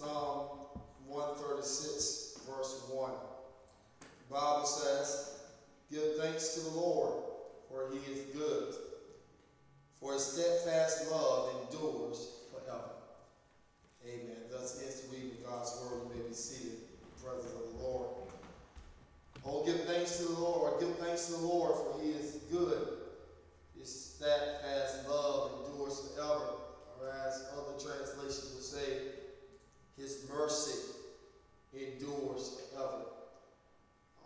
Psalm 136, verse 1. The Bible says, Give thanks to the Lord, for he is good, for his steadfast love endures forever. Amen. Thus ends we reading God's word. You may be seated, brothers of the Lord. Oh, give thanks to the Lord. Give thanks to the Lord, for he is good. His steadfast love endures forever. Or as other translations will say, his mercy endures forever.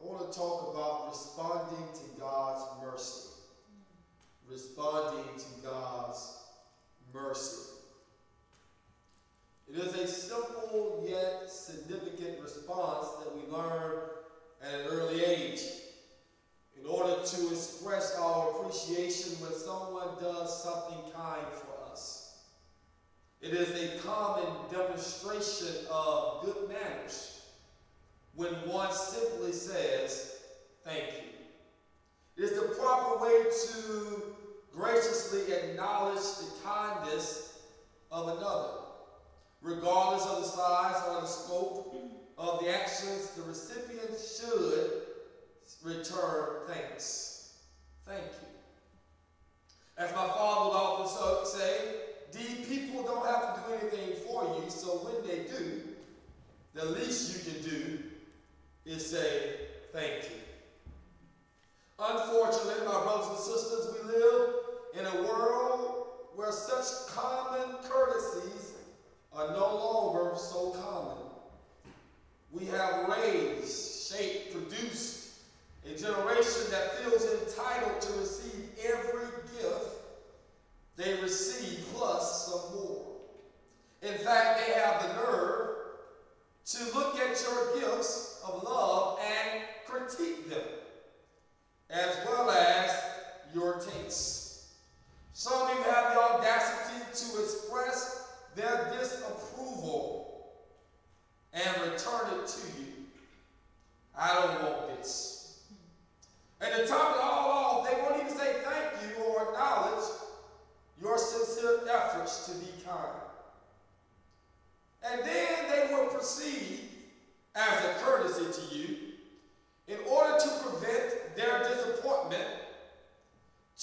I want to talk about responding to God's mercy. Responding to God's mercy. It is a simple yet significant response that we learn at an early age. In order to express our appreciation when someone does something kind for it is a common demonstration of good manners when one simply says, Thank you. It is the proper way to graciously acknowledge the kindness of another, regardless of the size or the scope of the actions the recipient should return To say, thank you.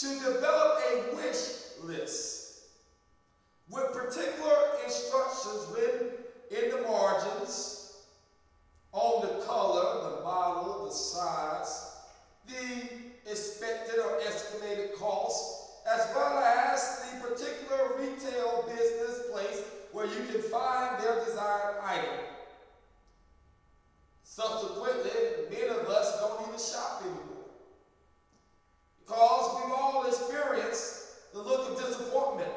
to develop a wish list with particular instructions written in the margins on the color, the model, the size, the expected or estimated cost, as well as the particular retail business place where you can find their desired item. Subsequently, many of us don't even shop anymore. Because we've all experienced the look of disappointment,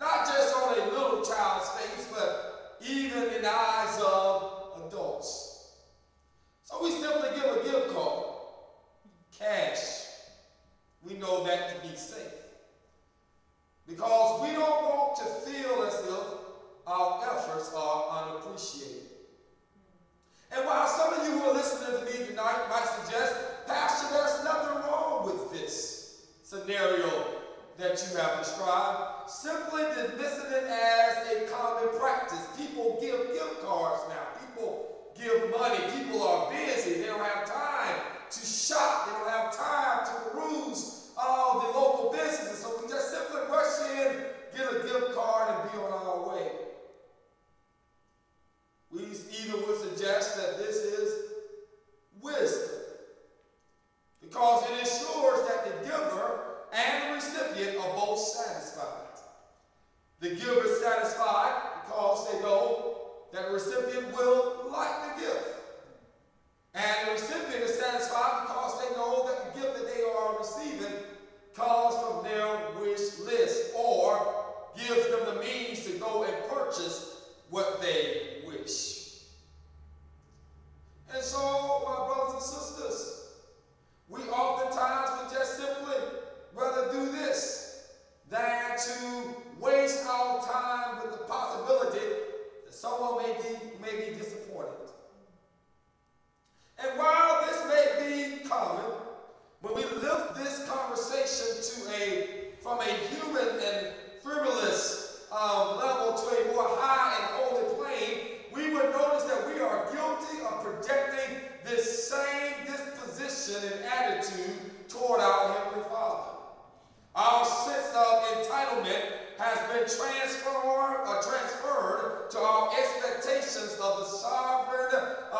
not just on a little child's face, but even in the eyes of adults. So we simply give a gift card, cash. We know that to be safe. Because we don't want to feel as if our efforts are unappreciated. And while some of you who are listening to me tonight might suggest, Pastor, there's nothing wrong with this scenario that you have described, simply dismissing it as a common practice. People give gift cards now. People give money. People are busy. They don't have time to shop. They don't have time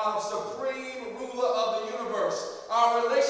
our supreme ruler of the universe, our relationship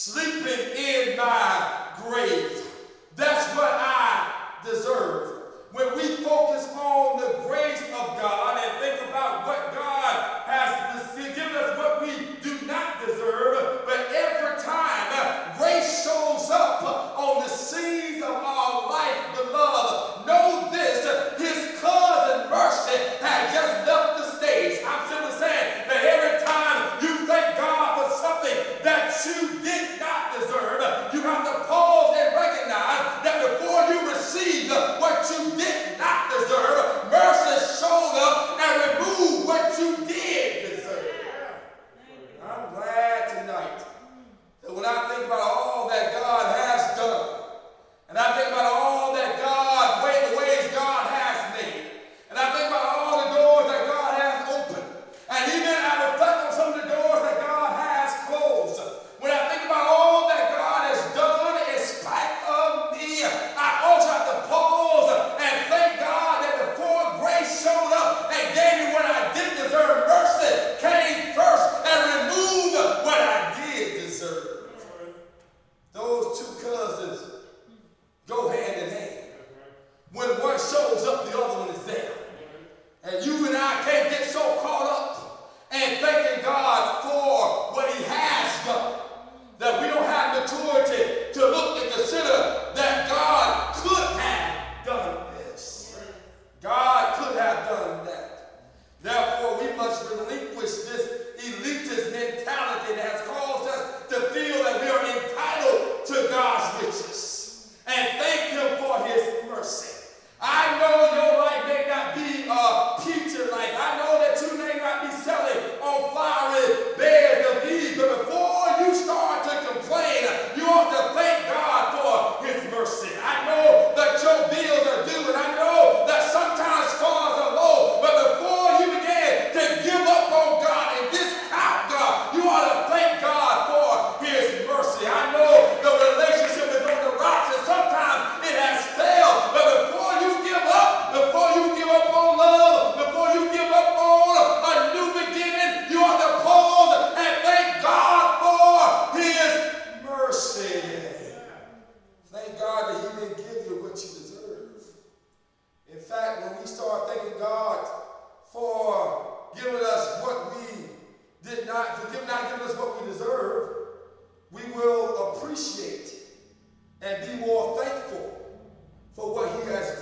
sleeping in my grave. That's what if you're not giving us what we deserve, we will appreciate and be more thankful for what he has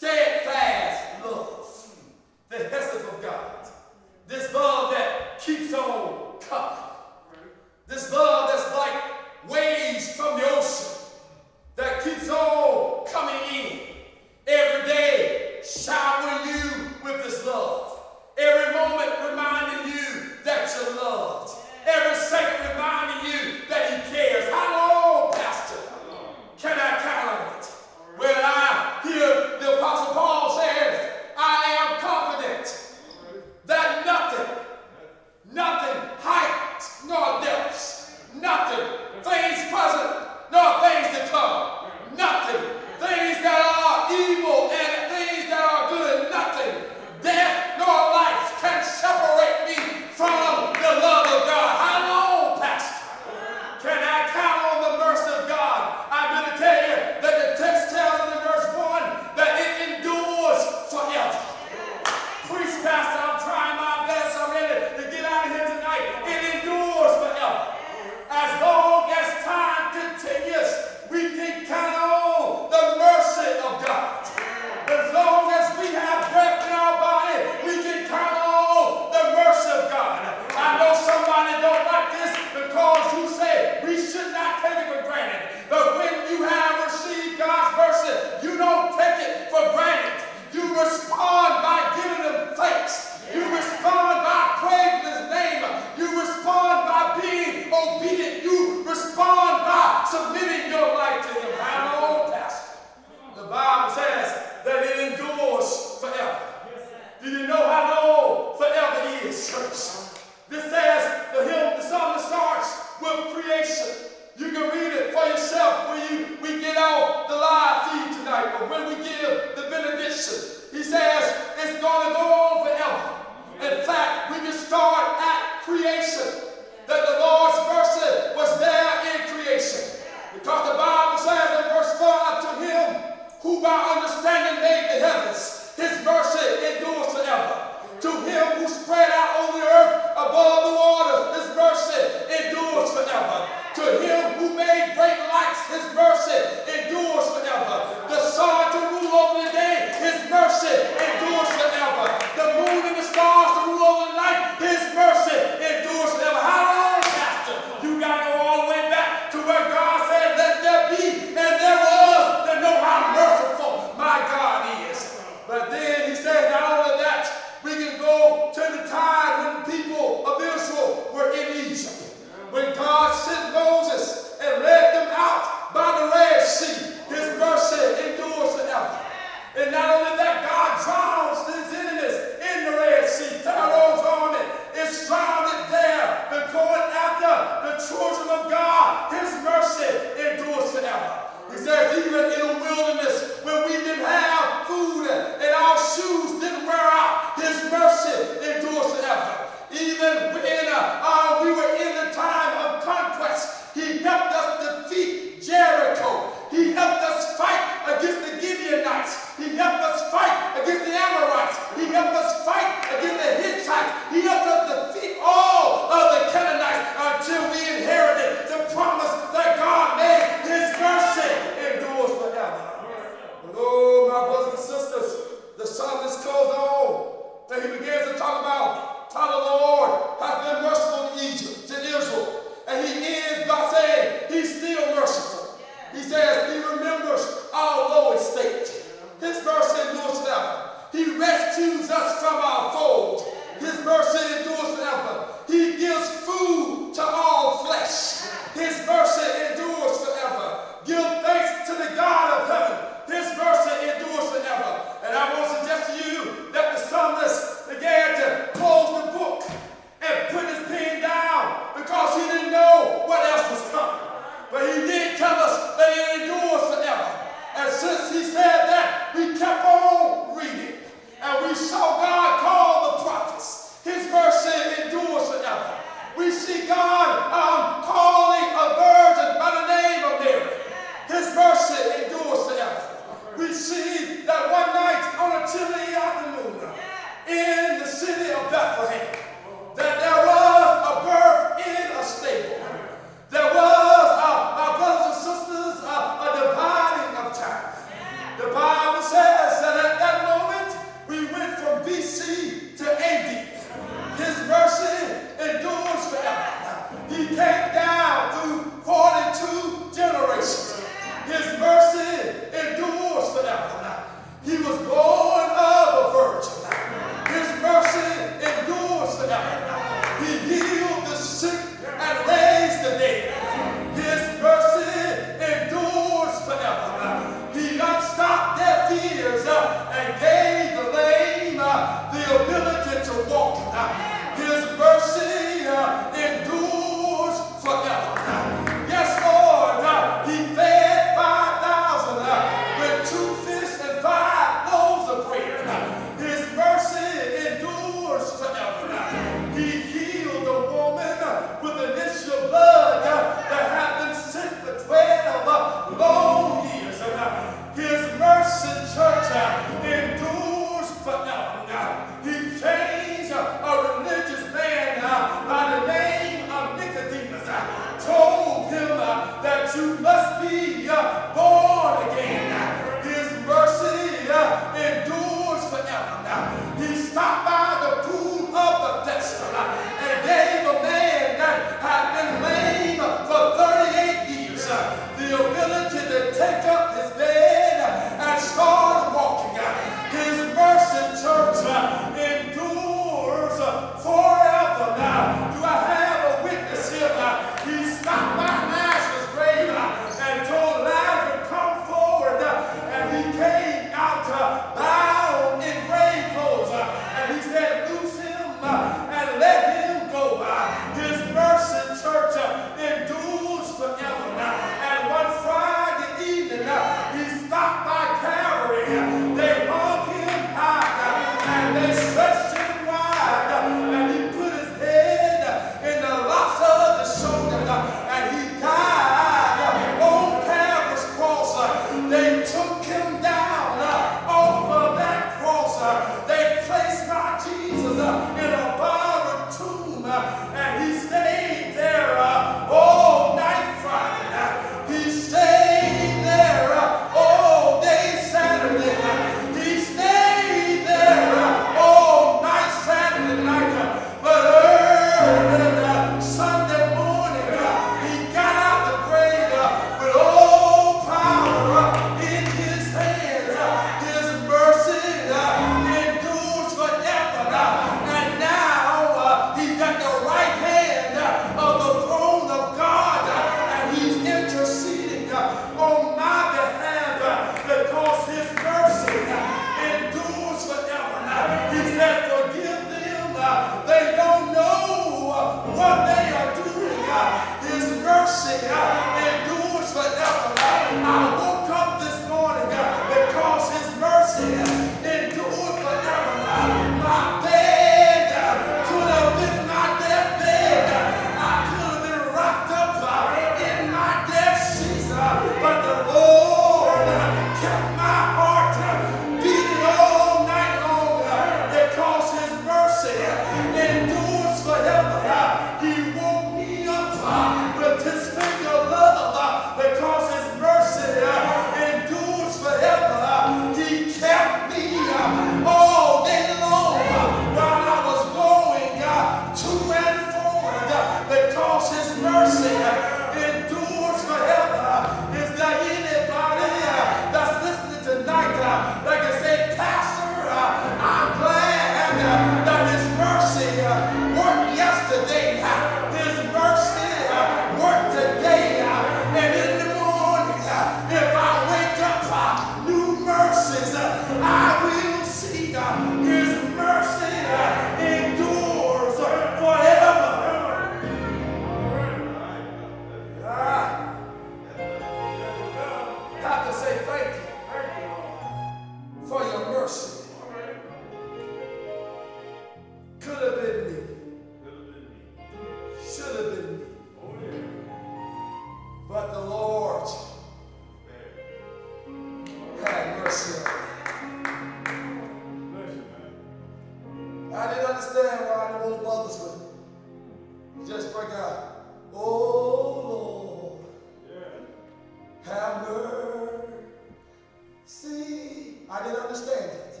I didn't understand it.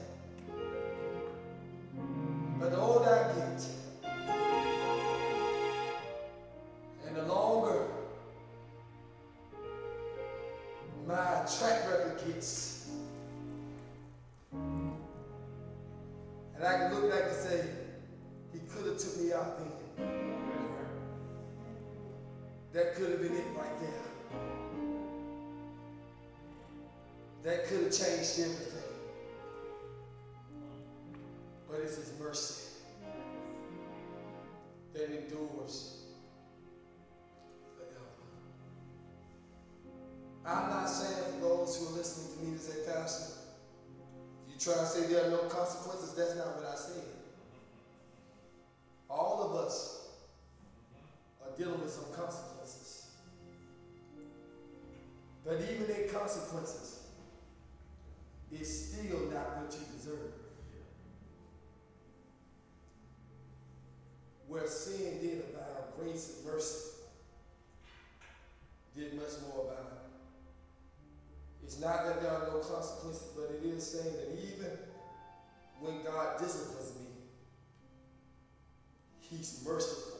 But the older I get, and the longer my track record gets, and I can look back and say, he could have took me out then. That could have been it right there. That could have changed everything. some consequences. But even in consequences, it's still not what you deserve. Where sin did abound, grace and mercy did much more abound. It's not that there are no consequences, but it is saying that even when God disciplines me, He's merciful.